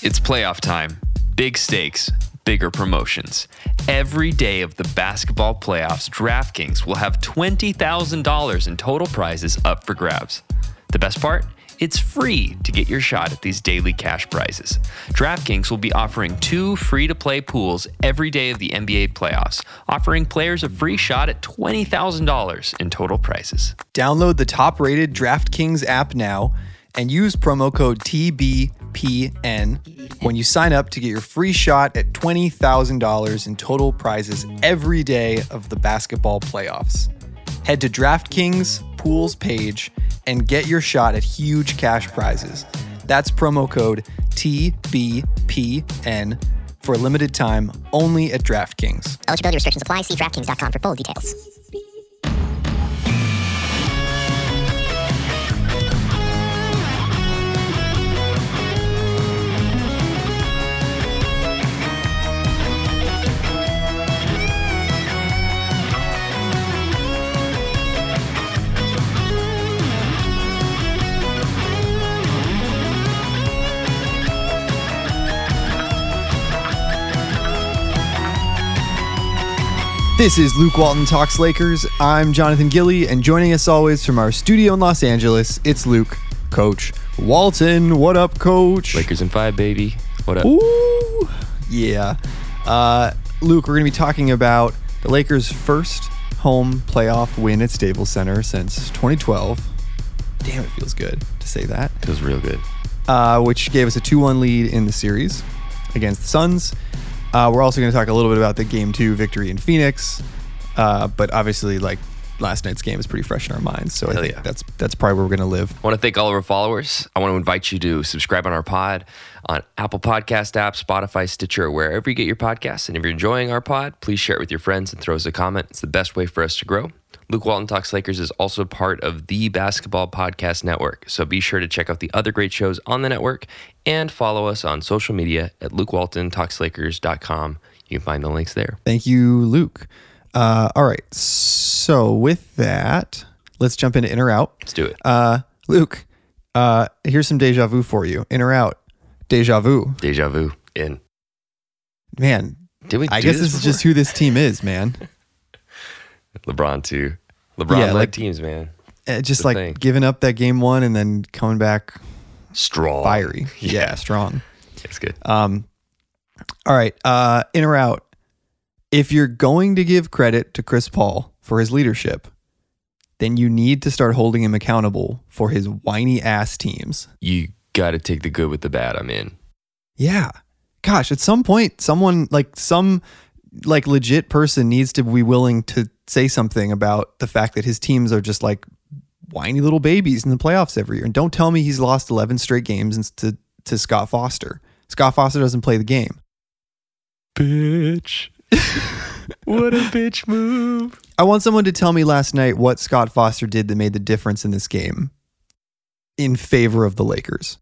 It's playoff time. Big stakes, bigger promotions. Every day of the basketball playoffs, DraftKings will have $20,000 in total prizes up for grabs. The best part? It's free to get your shot at these daily cash prizes. DraftKings will be offering two free to play pools every day of the NBA playoffs, offering players a free shot at $20,000 in total prizes. Download the top rated DraftKings app now and use promo code TBPN when you sign up to get your free shot at $20,000 in total prizes every day of the basketball playoffs. Head to DraftKings Pools page and get your shot at huge cash prizes. That's promo code TBPN for a limited time only at DraftKings. Eligibility restrictions apply. See DraftKings.com for full details. This is Luke Walton Talks Lakers. I'm Jonathan Gilly, and joining us always from our studio in Los Angeles, it's Luke, Coach Walton. What up, Coach? Lakers in five, baby. What up? Ooh, yeah. Uh, Luke, we're going to be talking about the Lakers' first home playoff win at Staples Center since 2012. Damn, it feels good to say that. Feels real good. Uh, which gave us a 2 1 lead in the series against the Suns. Uh, we're also going to talk a little bit about the game two victory in Phoenix, uh, but obviously, like last night's game is pretty fresh in our minds, so I think yeah. that's that's probably where we're going to live. I want to thank all of our followers. I want to invite you to subscribe on our pod on Apple Podcast app, Spotify, Stitcher, or wherever you get your podcasts. And if you're enjoying our pod, please share it with your friends and throw us a comment. It's the best way for us to grow. Luke Walton Talks Lakers is also part of the Basketball Podcast Network. So be sure to check out the other great shows on the network and follow us on social media at LukeWaltonTalksLakers.com. You can find the links there. Thank you, Luke. Uh, all right, so with that, let's jump into in or out. Let's do it. Uh, Luke, uh, here's some deja vu for you. In or out? Deja vu. Deja vu in. Man, Did we I guess this is just who this team is, man. LeBron too. LeBron Yeah, led like- teams, man. Uh, just like thing. giving up that game one and then coming back Strong. fiery. Yeah. yeah strong. It's good. Um, all right. Uh, in or out? If you're going to give credit to Chris Paul for his leadership, then you need to start holding him accountable for his whiny ass teams. You got to take the good with the bad. I'm in. Yeah. Gosh, at some point, someone like some like legit person needs to be willing to say something about the fact that his teams are just like whiny little babies in the playoffs every year. And don't tell me he's lost 11 straight games to, to Scott Foster. Scott Foster doesn't play the game. Bitch. what a bitch move. I want someone to tell me last night what Scott Foster did that made the difference in this game in favor of the Lakers.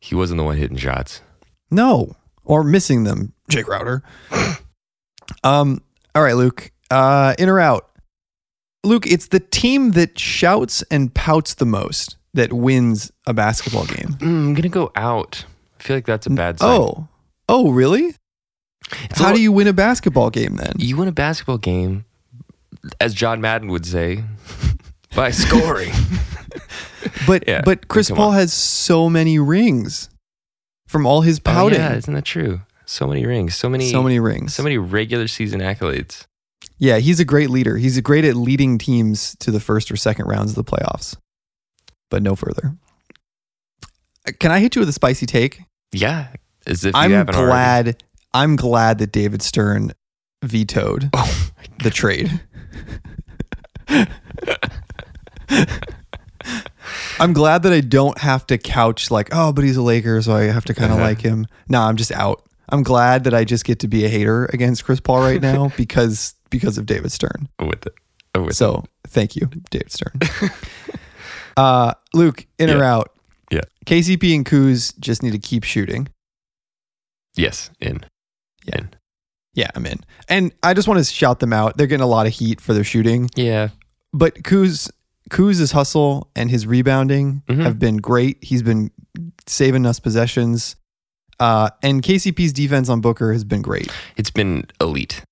He wasn't the one hitting shots. No, or missing them, Jay Crowder. um, all right, Luke. Uh, in or out? Luke, it's the team that shouts and pouts the most that wins a basketball game. Mm, I'm going to go out. I feel like that's a bad sign. Oh, oh, really? It's How little- do you win a basketball game then? You win a basketball game, as John Madden would say, by scoring. But Yeah, but Chris Paul on. has so many rings from all his Oh, pouting. yeah, isn't that true? So many rings. So many. so many rings. So many regular season accolades. Yeah, he's a great leader. He's great at leading teams to the first or second rounds of the playoffs, but no further. Uh, Can I hit you with a spicy take? Yeah. As if you I'm haven't already. glad. I'm glad that David Stern vetoed Oh, the trade. I'm glad that I don't have to couch like, oh, but he's a Laker, so I have to kind of Uh-huh. like him. No, I'm just out. I'm glad that I just get to be a hater against Chris Paul right now because because of David Stern. With it. I'm with it. So thank you, David Stern. uh, Luke, in or out? Yeah. KCP and Kuz just need to keep shooting. Yes, in. Yeah. In. Yeah, I'm in. And I just want to shout them out. They're getting a lot of heat for their shooting, Yeah. but Kuz Kuz's hustle and his rebounding Mhm. have been great. He's been saving us possessions. Uh, and KCP's defense on Booker has been great. It's been elite,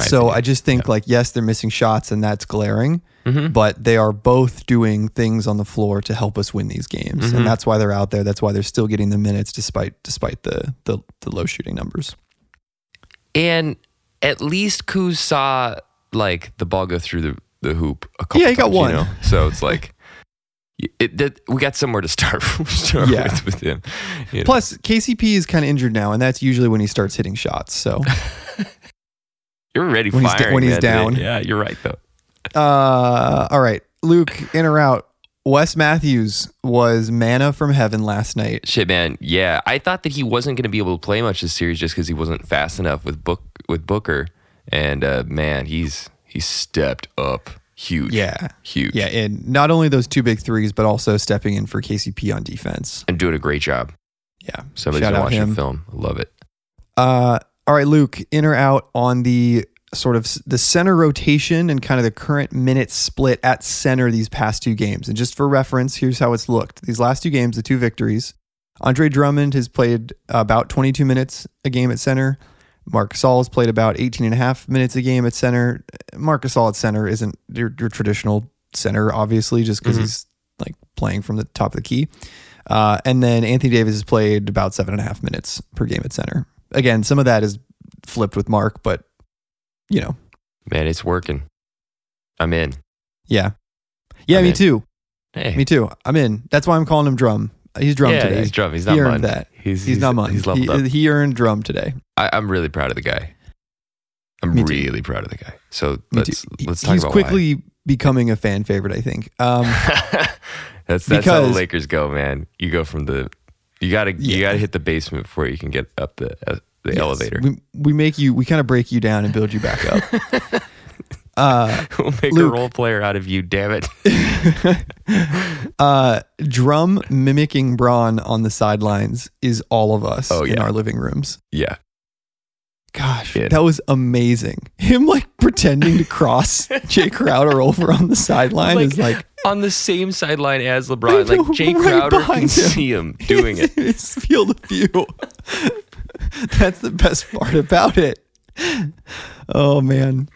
so opinion. I just think like yes, they're missing shots and that's glaring, Mhm. but they are both doing things on the floor to help us win these games, Mhm. and that's why they're out there. That's why they're still getting the minutes despite despite the the, the low shooting numbers. And at least Kuz saw like the ball go through the, the hoop a couple Yeah, he got one. You know? So it's like it, that we got somewhere to start, start Yeah. with, with him. you know? Plus, KCP is kind of injured now, and that's usually when he starts hitting shots. So, you're ready when he's- when he's down. Yeah, you're right though. uh, all right, Luke, in or out? Wes Matthews was manna from heaven last night. Shit, man. Yeah, I thought that he wasn't going to be able to play much this series just because he wasn't fast enough with book with Booker. And uh, man, he's he's stepped up huge. Yeah. huge. Yeah, and not only those two big threes, but also stepping in for KCP on defense. and doing a great job. Yeah, Somebody's Shout gonna watch him. the film. I love it. Uh, all right, Luke, in or out on the sort of the center rotation and kind of the current minute split at center these past two games. And just for reference, here's how it's looked. These last two games, the two victories, Andre Drummond has played about 22 minutes a game at center. Marc Gasol has played about 18 and a half minutes a game at center. Marc Gasol at center isn't your, your traditional center, obviously, just because Mhm. he's like playing from the top of the key. Uh, and then Anthony Davis has played about seven and a half minutes per game at center. Again, some of that is flipped with Marc, but you know, Man, it's working. I'm in. yeah, yeah, I'm me in. too, Hey, me too. I'm in. That's why I'm calling him Drum. He's Drum yeah, today. he's drum. He's not he earned that. He's, He's, not Mun. He's leveled he, up. he earned Drum today. I, I'm really proud of the guy. I'm Me too. really proud of the guy. So Me let's too. let's talk about why. He's about quickly becoming a fan favorite. I think. Um, why. that's that's how the Lakers go, man. You go from the you gotta you gotta hit the basement before you can get up the uh, the yes, elevator. We, we make you. We kind of break you down and build you back up. uh, we'll make Luke. a role player out of you. Damn it. uh, drum mimicking Bron on the sidelines is all of us Oh, in our living rooms. Yeah. Gosh, that was amazing. Him like pretending to cross Jay Crowder over on the sideline is like on the same sideline as LeBron. Know, Like Jay right Crowder can him. see him doing it. It's field of view. That's the best part about it. Oh man.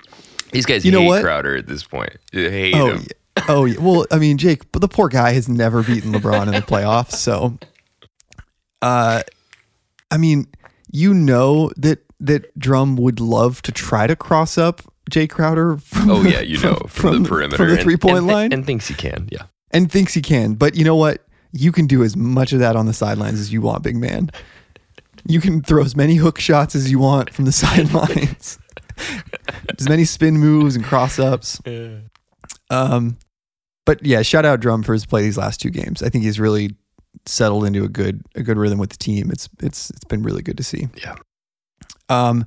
These guys You know hate what? Crowder at this point. They hate Oh him. yeah. Oh yeah. Well, I mean, Jake, but the poor guy has never beaten LeBron in the playoffs. So, uh, I mean, you know that that Drum would love to try to cross up Jay Crowder. From Oh the- yeah, you know, from, the perimeter, from the and- three point and, line, and thinks he can. Yeah, and thinks he can. But you know what? You can do as much of that on the sidelines as you want, big man. You can throw as many hook shots as you want from the sidelines. as many spin moves and cross ups. Um, but yeah, shout out Drum for his play these last two games. I think he's really settled into a good a good rhythm with the team. It's it's it's been really good to see. Yeah. Um,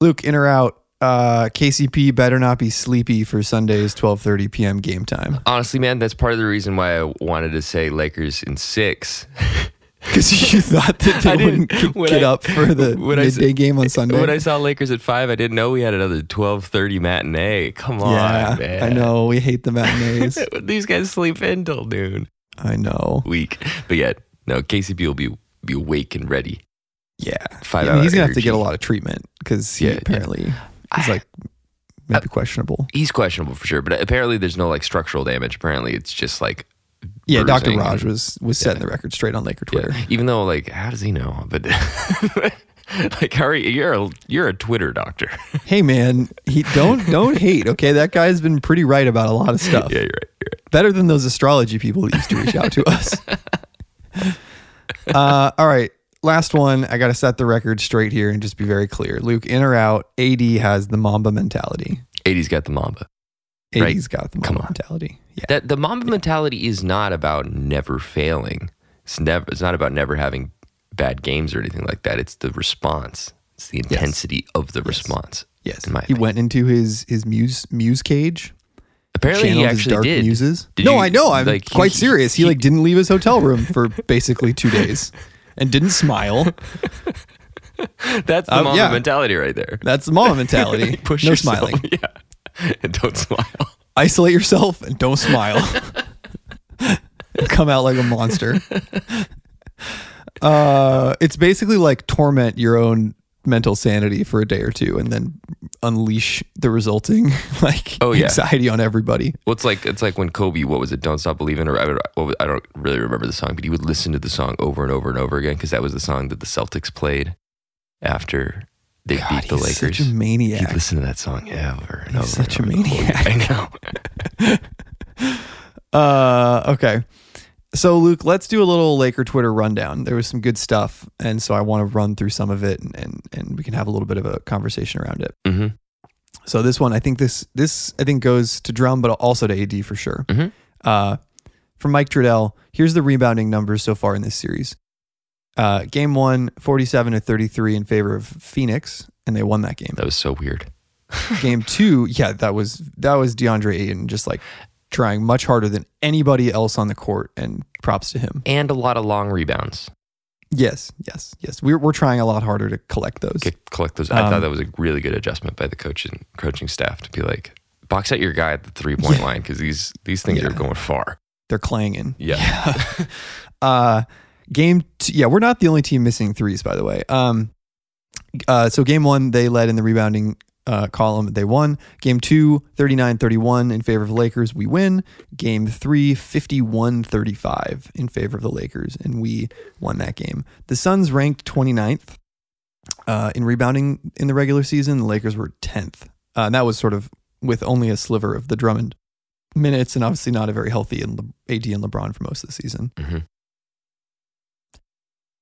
Luke, in or out? Uh, KCP better not be sleepy for Sunday's 12:30 p.m. game time honestly, man, that's part of the reason why I wanted to say Lakers in six. because you thought that they didn't- wouldn't get I- up for the when I midday game on Sunday. when I saw Lakers at five, I didn't know we had another twelve thirty matinee. Come on, yeah, man. I know we hate the matinees. These guys sleep in till noon. I know. Week, but yet, no. KCP will be be awake and ready. Yeah, Five mean, he's gonna have to get a lot of treatment because he Yeah, yeah. apparently he's I- like maybe questionable. He's questionable for sure, but apparently there's no like structural damage. Apparently, it's just like Yeah, Dr. Raj was was setting the record straight on Laker Twitter. Yeah. Even though, like, how does he know? But like, how are you? You're a you're a Twitter doctor. Hey man, he don't don't hate. Okay, that guy's been pretty right about a lot of stuff. yeah, you're right. You're right. Better than those astrology people that used to reach out to us. uh, all right, last one. I got to set the record straight here and just be very clear. Luke, in or out? AD has the Mamba mentality. AD's got the Mamba. AD's Right. got the Mamba mentality. Yeah. That the Mamba mentality is not about never failing. It's never. It's not about never having bad games or anything like that. It's the response. It's the intensity of the response. Yes. he opinion. went into his his muse muse cage. Apparently, he actually dark did. muses. Did no, you- I know. I'm like, quite he- serious. He, he- like didn't leave his hotel room for basically two days, and didn't smile. That's the Um, Mamba yeah. mentality right there. That's the mama mentality. Push no yourself, smiling. Yeah, and don't smile. Isolate yourself and don't smile. Come out like a monster. Uh, it's basically like torment your own mental sanity for a day or two, and then unleash the resulting like Oh, yeah. anxiety on everybody. Well, it's like it's like when Kobe, what was it? Don't stop believing, or I, would, I don't really remember the song, but he would listen to the song over and over and over again because that was the song that the Celtics played after they God, beat the he's Lakers. such a maniac. He'd listen to that song over and He's over. such and a over over. maniac. I know. Uh, okay. So, Luke, let's do a little Laker Twitter rundown. There was some good stuff, and so I want to run through some of it, and, and and we can have a little bit of a conversation around it. hmm So this one, I think this this I think goes to Drum, but also to AD for sure. Mhm. Uh, from Mike Trudell, here's the rebounding numbers so far in this series. Uh, game one, 47 to 33 in favor of Phoenix, and they won that game. That was so weird. game two, yeah, that was that was DeAndre Ayton just like trying much harder than anybody else on the court, and props to him. And a lot of long rebounds. Yes, yes, yes. We're we're trying a lot harder to collect those. Get, collect those. I Um, thought that was a really good adjustment by the coaching coaching staff to be like, box out your guy at the three point line because these these things Yeah. are going far. They're clanging. Yeah. uh game two, yeah we're not the only team missing threes by the way um uh so game one they led in the rebounding uh, column they won. Game two 39-31 in favor of the lakers we win. Game three 51-35 in favor of the lakers and we won that game. The suns ranked 29th uh, in rebounding in the regular season. The lakers were 10th uh, and that was sort of with only a sliver of the drummond minutes and obviously not a very healthy and Le- ad and lebron for most of the season. Mhm.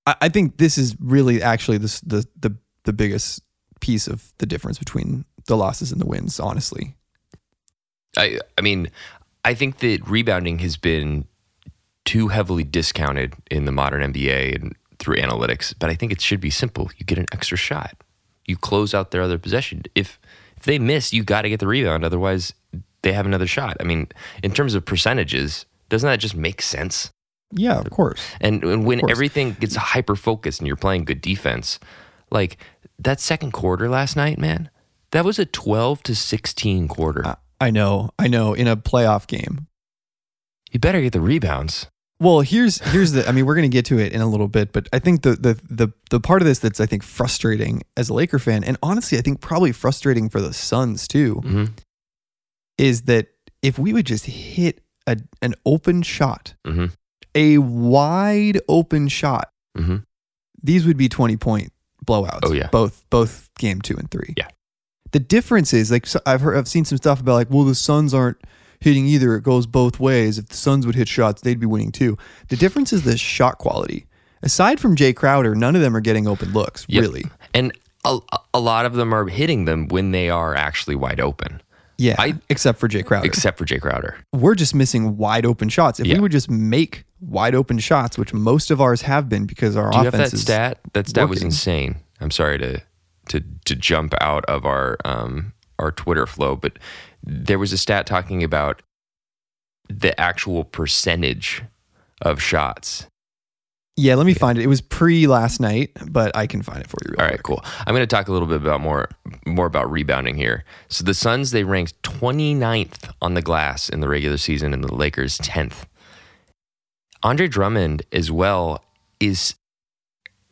I, I think this is really actually this, the the the biggest piece of the difference between the losses and the wins. Honestly, I I mean, I think that rebounding has been too heavily discounted in the modern NBA and through analytics, but I think it should be simple. You get an extra shot. You close out their other possession. If if they miss, you got to get the rebound otherwise they have another shot. I mean, in terms of percentages, doesn't that just make sense? yeah, of course. And, and when course. everything gets hyper focused and you're playing good defense, like that second quarter last night, man, that was a 12 to 16 quarter. I, I know, I know. In a playoff game, you better get the rebounds. Well, here's here's the. I mean, we're gonna get to it in a little bit, but I think the the the the part of this that's I think frustrating as a Laker fan, and honestly, I think probably frustrating for the Suns too, hmm is that if we would just hit a an open shot, hmm a wide open shot, hmm these would be twenty point blowouts. Oh, yeah. both both game two and three. Yeah. The difference is like so I've heard I've seen some stuff about like well the Suns aren't hitting either. It goes both ways. If the Suns would hit shots, they'd be winning too. The difference is the shot quality. Aside from Jay Crowder, none of them are getting open looks. Yep. Really. And a, a lot of them are hitting them when they are actually wide open, Yeah. I- except for Jay Crowder. except for Jay Crowder. We're just missing wide open shots. If Yeah. we would just make wide open shots, which most of ours have been because our Do you have offense that is stat? That stat was insane. I'm sorry to to to jump out of our um our Twitter flow, but there was a stat talking about the actual percentage of shots. Yeah, let me find it. It was pre last night, but I can find it for you. Real All right, quick. cool. I'm going to talk a little bit about more more about rebounding here. So the Suns they ranked 29th on the glass in the regular season, and the Lakers 10th. Andre Drummond as well is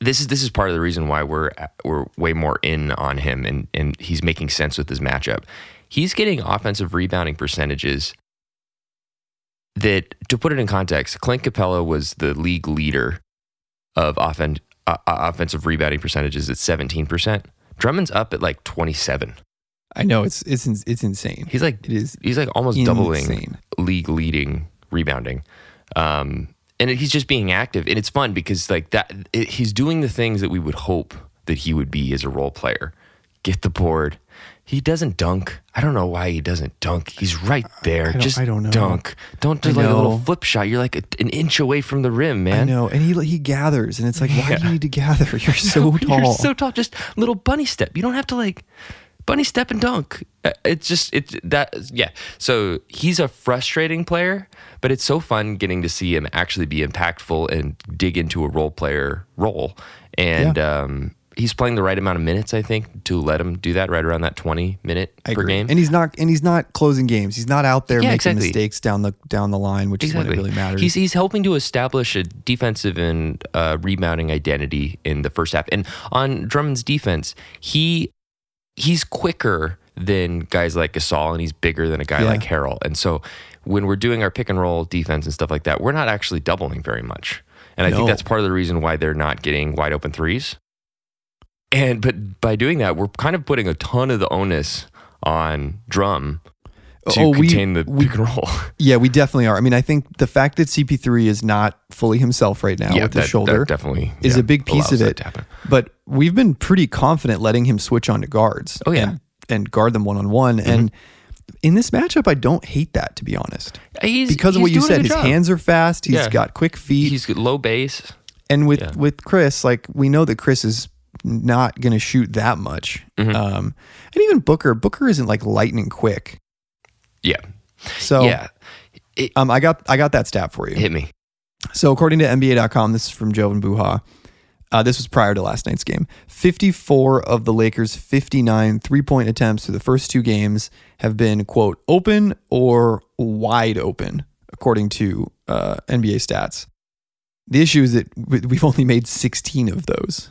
this is this is part of the reason why we're we're way more in on him, and and he's making sense with his matchup. He's getting offensive rebounding percentages that, to put it in context, Clint Capela was the league leader of offen- uh, uh, offensive rebounding percentages at 17%. Drummond's up at like 27. I know it's it's it's insane. He's like It is he's like almost doubling league leading rebounding. Um, and he's just being active and it's fun because like that it, he's doing the things that we would hope that he would be as a role player. Get the board. He doesn't dunk. I don't know why he doesn't dunk. He's right there. don't- just I don't know. dunk. Don't do I like a little flip shot. You're like a, an inch away from the rim, I man. know, and he he gathers, and it's like, why do you need to gather? You're so tall. You're so tall. Just little bunny step. You don't have to like bunny step and dunk. Uh, It's just it that yeah. So he's a frustrating player, but it's so fun getting to see him actually be impactful and dig into a role player role. And um he's playing the right amount of minutes, I think, to let him do that right around that 20 minute I per agree. game. And he's not and he's not closing games. He's not out there Yeah, making exactly. mistakes down the down the line, which is when it really matters. He's he's helping to establish a defensive and uh, rebounding identity in the first half. And on Drummond's defense, he he's quicker than guys like Gasol, and he's bigger than a guy Yeah. like Harrell. And so when we're doing our pick and roll defense and stuff like that, we're not actually doubling very much. And I No. think that's part of the reason why they're not getting wide open threes. And but by doing that, we're kind of putting a ton of the onus on Drum to Oh, we- contain the we- pick and roll. yeah, we definitely are. I mean, I think the fact that CP3 is not fully himself right now yeah, with that, his shoulder definitely is yeah, a big piece of it. But we've been pretty confident letting him switch on to guards. Oh, yeah. And, and guard them one on one. And in this matchup, I don't hate that to be honest. He's, Because of he's what you said, his job. hands are fast. He's Yeah. got quick feet. He's got low base. and with with Chris, like we know that Chris is not going to shoot that much. Mm-hmm. Um, and even Booker, Booker isn't like lightning quick. Yeah, So yeah. It, um, I got I got that stat for you. hit me. So according to NBA.com, this is from Jovan Buha. Uh, this was prior to last night's game. 54 of the Lakers' 59 three-point attempts through the first two games have been quote open or wide open, according to uh, NBA stats. The issue is that we- we've only made 16 of those.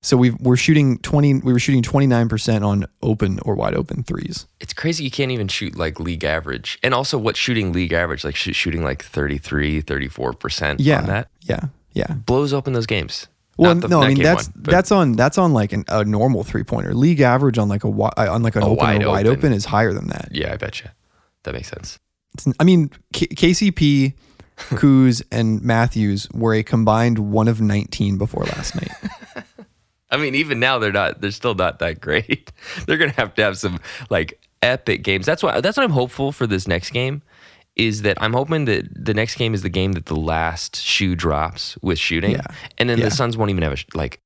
So we've, we're shooting 20. We were shooting 29 percent on open or wide open threes. It's crazy you can't even shoot like league average. And also what's shooting league average? Like sh- shooting like 33, 34% Yeah, on that. yeah, yeah. Blows open those games. Well, the- no, I mean that's one, that's on that's on like an, a normal three pointer. League average on like a on like an open wide or wide open. open is higher than that. Yeah, I bet you. That makes sense. It's- I mean, K- KCP, Kuz, and Matthews were a combined one of nineteen before last night. I mean, even now they're not. They're still not that great. They're gonna have to have some like epic games. That's why. That's what I'm hopeful for this next game. Is that I'm hoping that the next game is the game that the last shoe drops with shooting, Yeah. and then Yeah. the Suns won't even have a like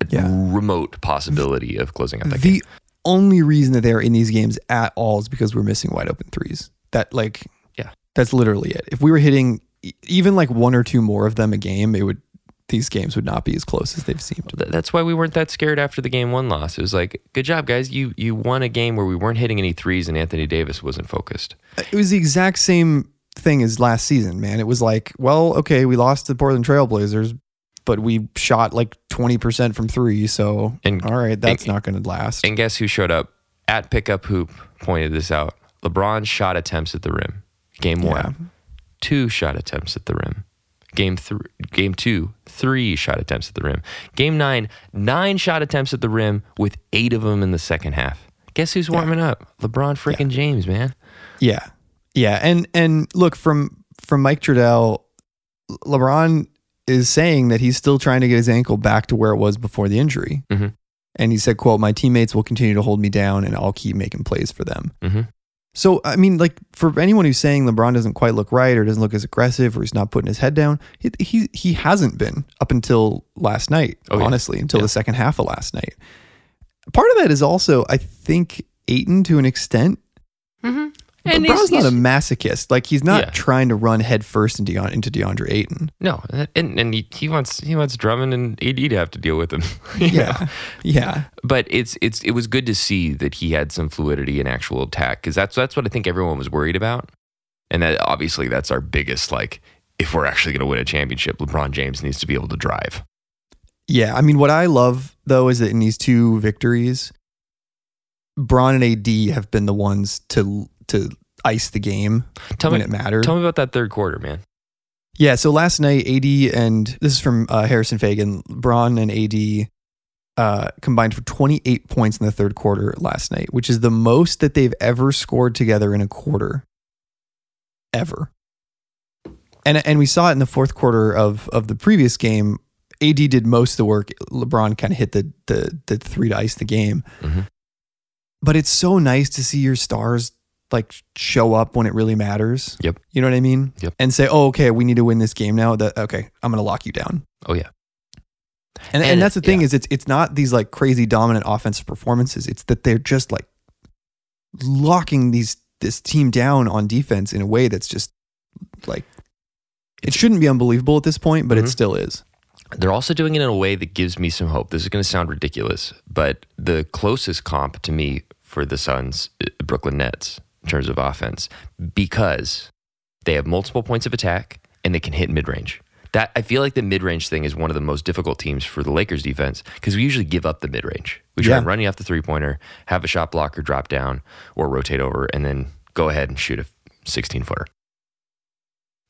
a Yeah. remote possibility of closing out that game. the only reason that they're in these games at all is because we're missing wide open threes. That like, Yeah. that's literally it. If we were hitting even like one or two more of them a game, it would these games would not be as close as they've seemed. Th- That's why we weren't that scared after the game one loss. It was like, good job, guys. You you won a game where we weren't hitting any threes and Anthony Davis wasn't focused. It was the exact same thing as last season, man. It was like, well, okay, we lost to the Portland Trailblazers, but we shot like 20% from three. So, And- all right, that's and- not going to last. And guess who showed up at pickup hoop? Pointed this out. LeBron shot attempts at the rim. Game Yeah. one, two shot attempts at the rim. Game three, game two, three shot attempts at the rim. Game nine, nine shot attempts at the rim with eight of them in the second half. Guess who's warming up? LeBron freaking James, man. yeah. Yeah. And, and look, from, from Mike Trudell, LeBron is saying that he's still trying to get his ankle back to where it was before the injury. Mhm. And he said, quote, my teammates will continue to hold me down and I'll keep making plays for them. hmm So, I mean, like for anyone who's saying LeBron doesn't quite look right or doesn't look as aggressive or he's not putting his head down, he he, he hasn't been up until last night, Oh, yeah. honestly, until Yeah. the second half of last night. Part of that is also, I think, Ayton to an extent. Mm-hmm. And LeBron's he's- not a masochist. Like he's not Yeah. trying to run headfirst into, Deon, into DeAndre Ayton. No, and and he, he wants he wants Drummond and AD to have to deal with him. you know? Yeah. Yeah. but it's it's it was good to see that he had some fluidity in actual attack because that's that's what I think everyone was worried about, and that obviously that's our biggest like if we're actually going to win a championship, LeBron James needs to be able to drive. Yeah, I mean, what I love though is that in these two victories, Bron and AD have been the ones to to ice the game Tell when me, it mattered. tell me about that third quarter, man. yeah, so last night, AD and this is from uh, Harrison Faigen, Bron and AD uh, combined for 28 points in the third quarter last night, which is the most that they've ever scored together in a quarter, ever. And and we saw it in the fourth quarter of of the previous game. AD did most of the work. LeBron kind of hit the the the three to ice the game. Mhm. But it's so nice to see your stars like show up when it really matters. Yep. You know what I mean? Yep. And say, "Oh, okay, we need to win this game now." That okay, I'm going to lock you down. Oh yeah, And, and, And that's the thing yeah. is it's it's not these like crazy dominant offensive performances. It's that they're just like locking these this team down on defense in a way that's just like it shouldn't be unbelievable at this point, but it Mhm. still is. They're also doing it in a way that gives me some hope. This is going to sound ridiculous, but the closest comp to me for the Suns, uh, Brooklyn Nets, in terms of offense, because they have multiple points of attack and they can hit mid range. That I feel like the mid range thing is one of the most difficult teams for the Lakers defense because we usually give up the mid range. We try Yeah. running off the three pointer, have a shot blocker drop down or rotate over, and then go ahead and shoot a 16 footer.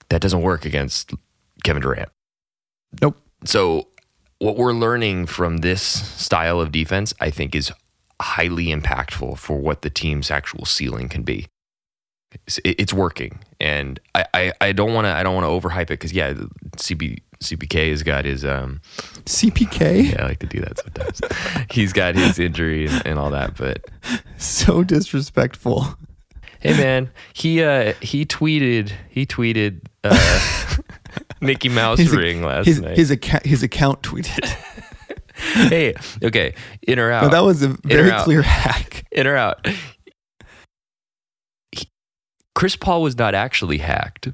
That doesn't work against Kevin Durant. Nope. So, what we're learning from this style of defense, I think, is highly impactful for what the team's actual ceiling can be. It's, it's working, and I, I, I don't want to I don't want to overhype it because yeah, CB, CPK has got his um CPK? yeah I like to do that sometimes. He's got his injury and, and all that, but So disrespectful. Hey man, he uh he tweeted he tweeted uh Mickey Mouse His, ring last his, night. his account his account tweeted. hey, okay, in or out. No, that was a very clear hack. in or out. He- Chris Paul was not actually hacked.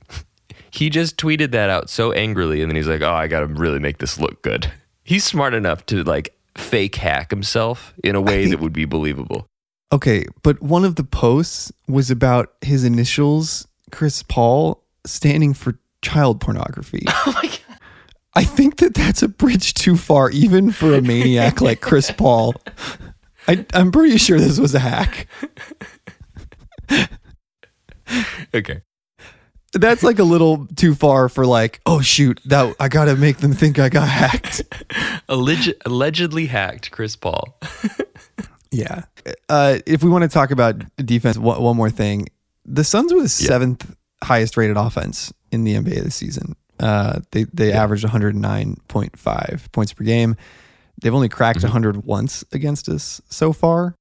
He just tweeted that out so angrily, and then he's like, "Oh, I got to really make this look good." He's smart enough to like fake hack himself in a way think- that would be believable. Okay, but one of the posts was about his initials, Chris Paul, standing for child pornography. Oh my god! I think that that's a bridge too far, even for a maniac like Chris Paul. I, I'm pretty sure this was a hack. Okay. That's like a little too far for like, oh shoot, that I gotta make them think I got hacked. Alleg- allegedly hacked Chris Paul. Yeah. Uh, if we want to talk about defense, one, one more thing. The Suns were the seventh highest rated offense in the NBA this season. Uh, they they averaged 109.5 points per game. They've only cracked 100 once against us so far,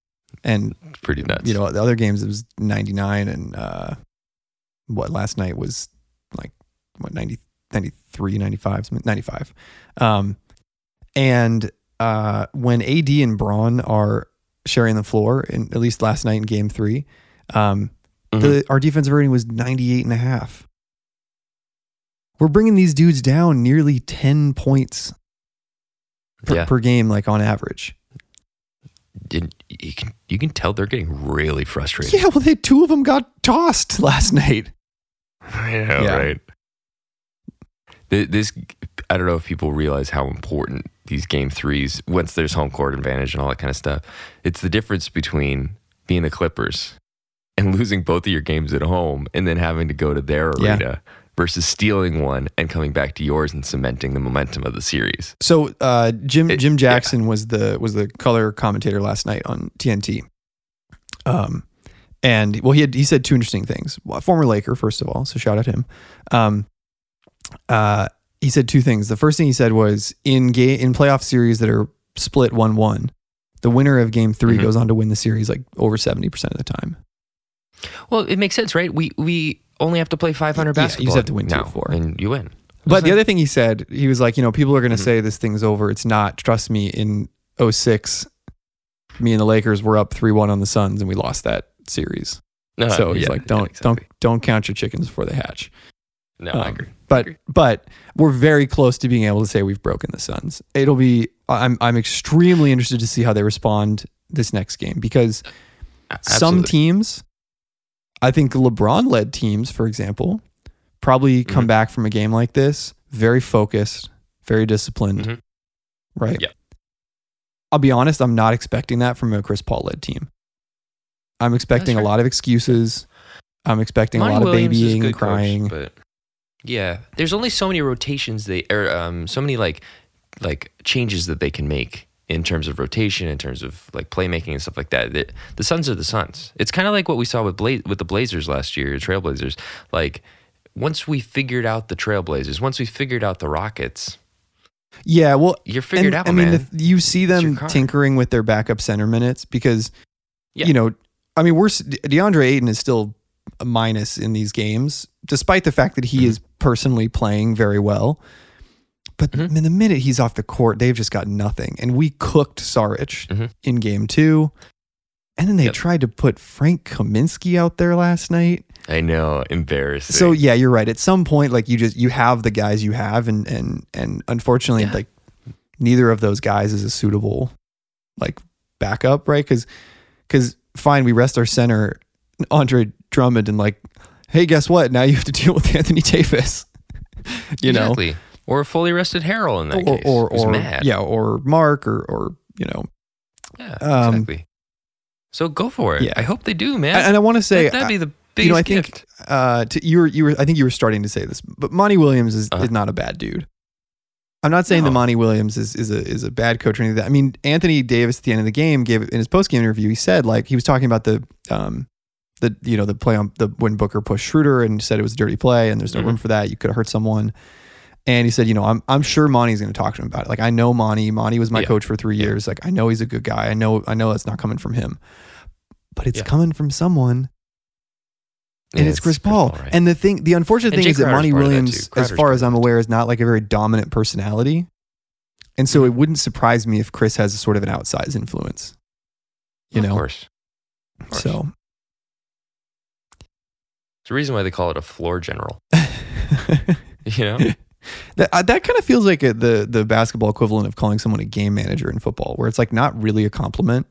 and It's pretty nuts. you know the other games it was 99 and uh, what last night was like what 90 93 95 95 um, and uh, when AD and Bron are sharing the floor in at least last night in game 3 um, Mhm. the our defensive rating was 98 and a half we're bringing these dudes down nearly 10 points per, Yeah. per game like on average Didn't- you can you can tell they're getting really frustrated. yeah well they two of them got tossed last night I know, Yeah. right? This, I don't know if people realize how important these game threes, once there's home court advantage and all that kind of stuff, it's the difference between being the Clippers and losing both of your games at home and then having to go to their Yeah. Arena versus stealing one and coming back to yours and cementing the momentum of the series. So uh, Jim It- Jim yeah. Jackson was the was the color commentator last night on TNT. Um, and well, he had he said two interesting things. Well, former Laker, first of all, so shout out to him. Um, uh, he said two things. The first thing he said was in game in playoff series that are split one one, the winner of game 3 Mhm. goes on to win the series like over seventy percent of the time. Well, it makes sense, right? We we only have to play 500 Yeah, you just have to win two now, to four. and you win. But the other thing he said, he was like, you know, people are going to Mhm. say this thing's over. It's not. Trust me, in 06, me and the Lakers were up 3-1 on the Suns and we lost that series. No, so he's yeah, like, don't exactly. don't don't count your chickens before they hatch. No, I Um, agree. But agree. but we're very close to being able to say we've broken the Suns. It'll be I'm I'm extremely interested to see how they respond this next game because some teams, I think LeBron led teams, for example, probably come Mhm. back from a game like this very focused, very disciplined, Mhm. right? Yeah. I'll be honest, I'm not expecting that from a Chris Paul led team. I'm expecting a lot of excuses. I'm expecting Monty a lot Williams of babying and crying. coach, but yeah, there's only so many rotations they or um, so many like like changes that they can make in terms of rotation, in terms of like playmaking and stuff like that. The, the Suns are the Suns. It's kind of like what we saw with Bla- with the Blazers last year, Trailblazers. Like once we figured out the Trailblazers, once we figured out the Rockets, yeah, well, you're figured and, out, I mean, the, you see them tinkering with their backup center minutes because, Yeah. you know, I mean, we're DeAndre Ayton is still a minus in these games, despite the fact that he Mhm. is personally playing very well. But Mhm. in the minute he's off the court, they've just got nothing. And we cooked Saric Mhm. in game two. And then they Yep. tried to put Frank Kaminsky out there last night. I know, embarrassing. So yeah, you're right. At some point, like you just you have the guys you have, and and and unfortunately, Yeah. like neither of those guys is a suitable like backup, right? Because because fine, we rest our center Andre Drummond and like, hey, guess what? Now you have to deal with Anthony Davis. you know, exactly. Or a fully rested Harrell in that or case. or, or mad. yeah, or Marc or or you know, Yeah, Um, exactly. So go for it. yeah. I hope they do, man. and, I want to say That'd be the biggest you know, I think gift. uh, to, you were you were I think you were starting to say this, but Monty Williams is, Uh-huh. is not a bad dude. I'm not saying that Monty Williams is is a is a bad coach or anything. Like that. I mean, Anthony Davis at the end of the game gave in his post game interview. He said like he was talking about the um the you know the play on the when Booker pushed Schroeder and said it was a dirty play and there's no Mhm. room for that. You could have hurt someone. And he said, you know, I'm I'm sure Monty's going to talk to him about it. Like I know Monty. Monty was my Yeah. coach for three years. Like I know he's a good guy. I know I know that's not coming from him, but it's Yeah. coming from someone and Yeah, it's Chris Paul. right? And the thing, the unfortunate And thing Jay is that Monty of that Williams, as far as I'm aware, is not like a very dominant personality. And so it wouldn't surprise me if Chris has a sort of an outsized influence. You of know, course. Of course. so It's the reason why they call it a floor general. You know? That uh, that kind of feels like a, the the basketball equivalent of calling someone a game manager in football, where it's like not really a compliment.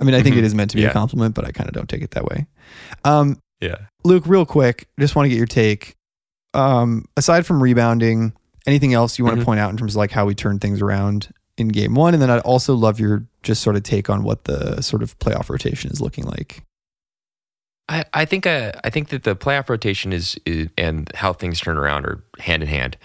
I mean, I think it is meant to be a compliment, but I kind of don't take it that way. Um, yeah. Luke, real quick, just want to get your take. Um, aside from rebounding, anything else you want to Mhm. point out in terms of like how we turned things around in game one? And then I'd also love your just sort of take on what the sort of playoff rotation is looking like. I, I think uh, I think that the playoff rotation is, is and how things turn around are hand in hand.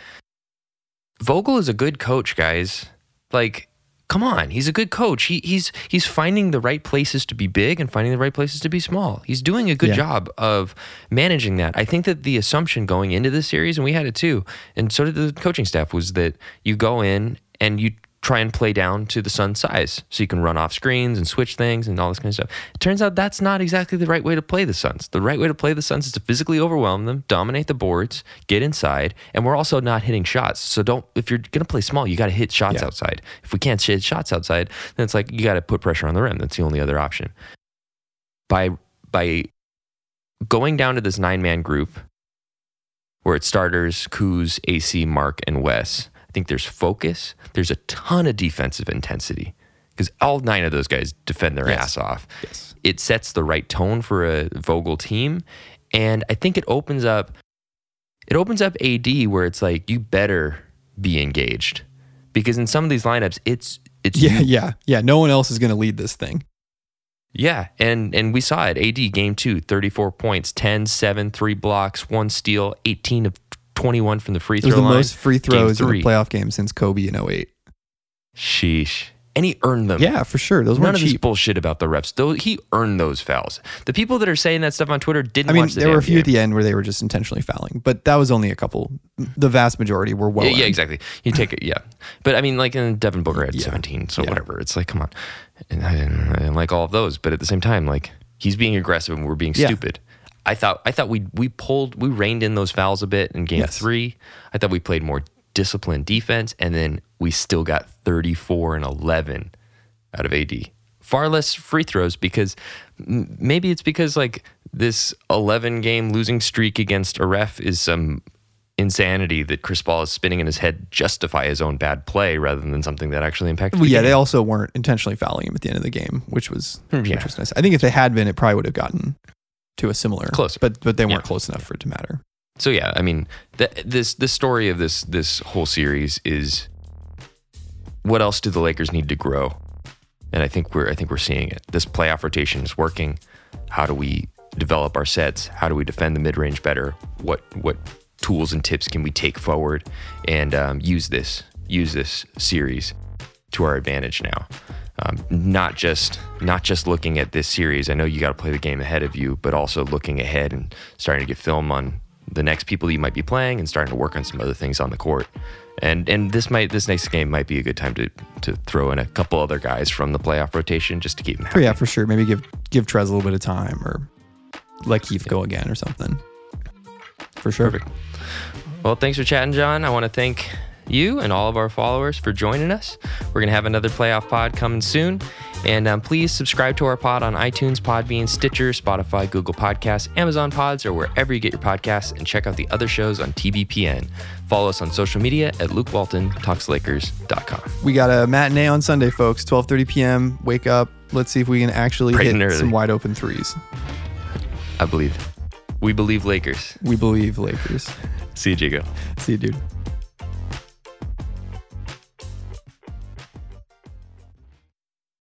Vogel is a good coach, guys. Like, come on, he's a good coach. He, he's he's finding the right places to be big and finding the right places to be small. He's doing a good Yeah. job of managing that. I think that the assumption going into this series, and we had it too, and so did the coaching staff, was that you go in and you try and play down to the Sun's size, so you can run off screens and switch things and all this kind of stuff. It turns out that's not exactly the right way to play the Suns. The right way to play the Suns is to physically overwhelm them, dominate the boards, get inside, and we're also not hitting shots. So don't if you're gonna play small, you got to hit shots Yeah. outside. If we can't hit shots outside, then it's like you got to put pressure on the rim. That's the only other option. By by going down to this nine man group where it's starters, Kuz, AC, Marc, and Wes. I think there's focus. There's a ton of defensive intensity because all nine of those guys defend their Yes. ass off. Yes. It sets the right tone for a Vogel team, and I think it opens up. It opens up AD where it's like you better be engaged because in some of these lineups, it's it's Yeah, you yeah, yeah. No one else is going to lead this thing. yeah, and and we saw it. AD game 2, 34 points, 10, 7, 3 blocks, 1 steal, 18 of 21 from the free It was the line. most free throws in a playoff game since Kobe in 08. Sheesh. And he earned them. Yeah, for sure. Those None weren't of this bullshit about the refs. Though he earned those fouls. The people that are saying that stuff on Twitter didn't I mean, watch the there were a few at the end where they were just intentionally fouling, but that was only a couple. The vast majority were well. yeah, yeah, exactly. You take it, yeah. But I mean, like, and Devin Booker had Yeah. 17, so Yeah. whatever. It's like, come on. And I didn't, I didn't like all of those, but at the same time, like, he's being aggressive and we're being stupid. I thought, I thought we we pulled, we reined in those fouls a bit in game Yes. three. I thought we played more disciplined defense, and then we still got 34 and 11 out of AD. Far less free throws because m- maybe it's because like this 11 game losing streak against a ref is some insanity that Chris Paul is spinning in his head justify his own bad play rather than something that actually impacted. Well, the yeah, game. they also weren't intentionally fouling him at the end of the game, which was Yeah. was nice. I think if they had been, it probably would have gotten to a similar Closer. but but they weren't Yeah. close enough for it to matter. so yeah, I mean, th- this this story of this this whole series is what else do the Lakers need to grow? And I think we're I think we're seeing it. This playoff rotation is working. How do we develop our sets? How do we defend the mid range better? What what tools and tips can we take forward and um, use this use this series to our advantage now? Um, not just not just looking at this series. I know you got to play the game ahead of you, but also looking ahead and starting to get film on the next people you might be playing and starting to work on some other things on the court. And and this might this next game might be a good time to to throw in a couple other guys from the playoff rotation just to keep them happy. yeah, for sure. Maybe give give Trez a little bit of time or let Keith go again or something. For sure. Perfect. Well, thanks for chatting, John. I want to thank you and all of our followers for joining us. We're going to have another playoff pod coming soon. And um, please subscribe to our pod on iTunes, Podbean, Stitcher, Spotify, Google Podcasts, Amazon Pods, or wherever you get your podcasts. And check out the other shows on TBPN. Follow us on social media at Luke Walton, TalksLakers.com. We got a matinee on Sunday, folks. 12:30 p.m. Wake up. Let's see if we can actually Bright hit some wide open threes. I believe. We believe Lakers. We believe Lakers. See you, Jago. See you, dude.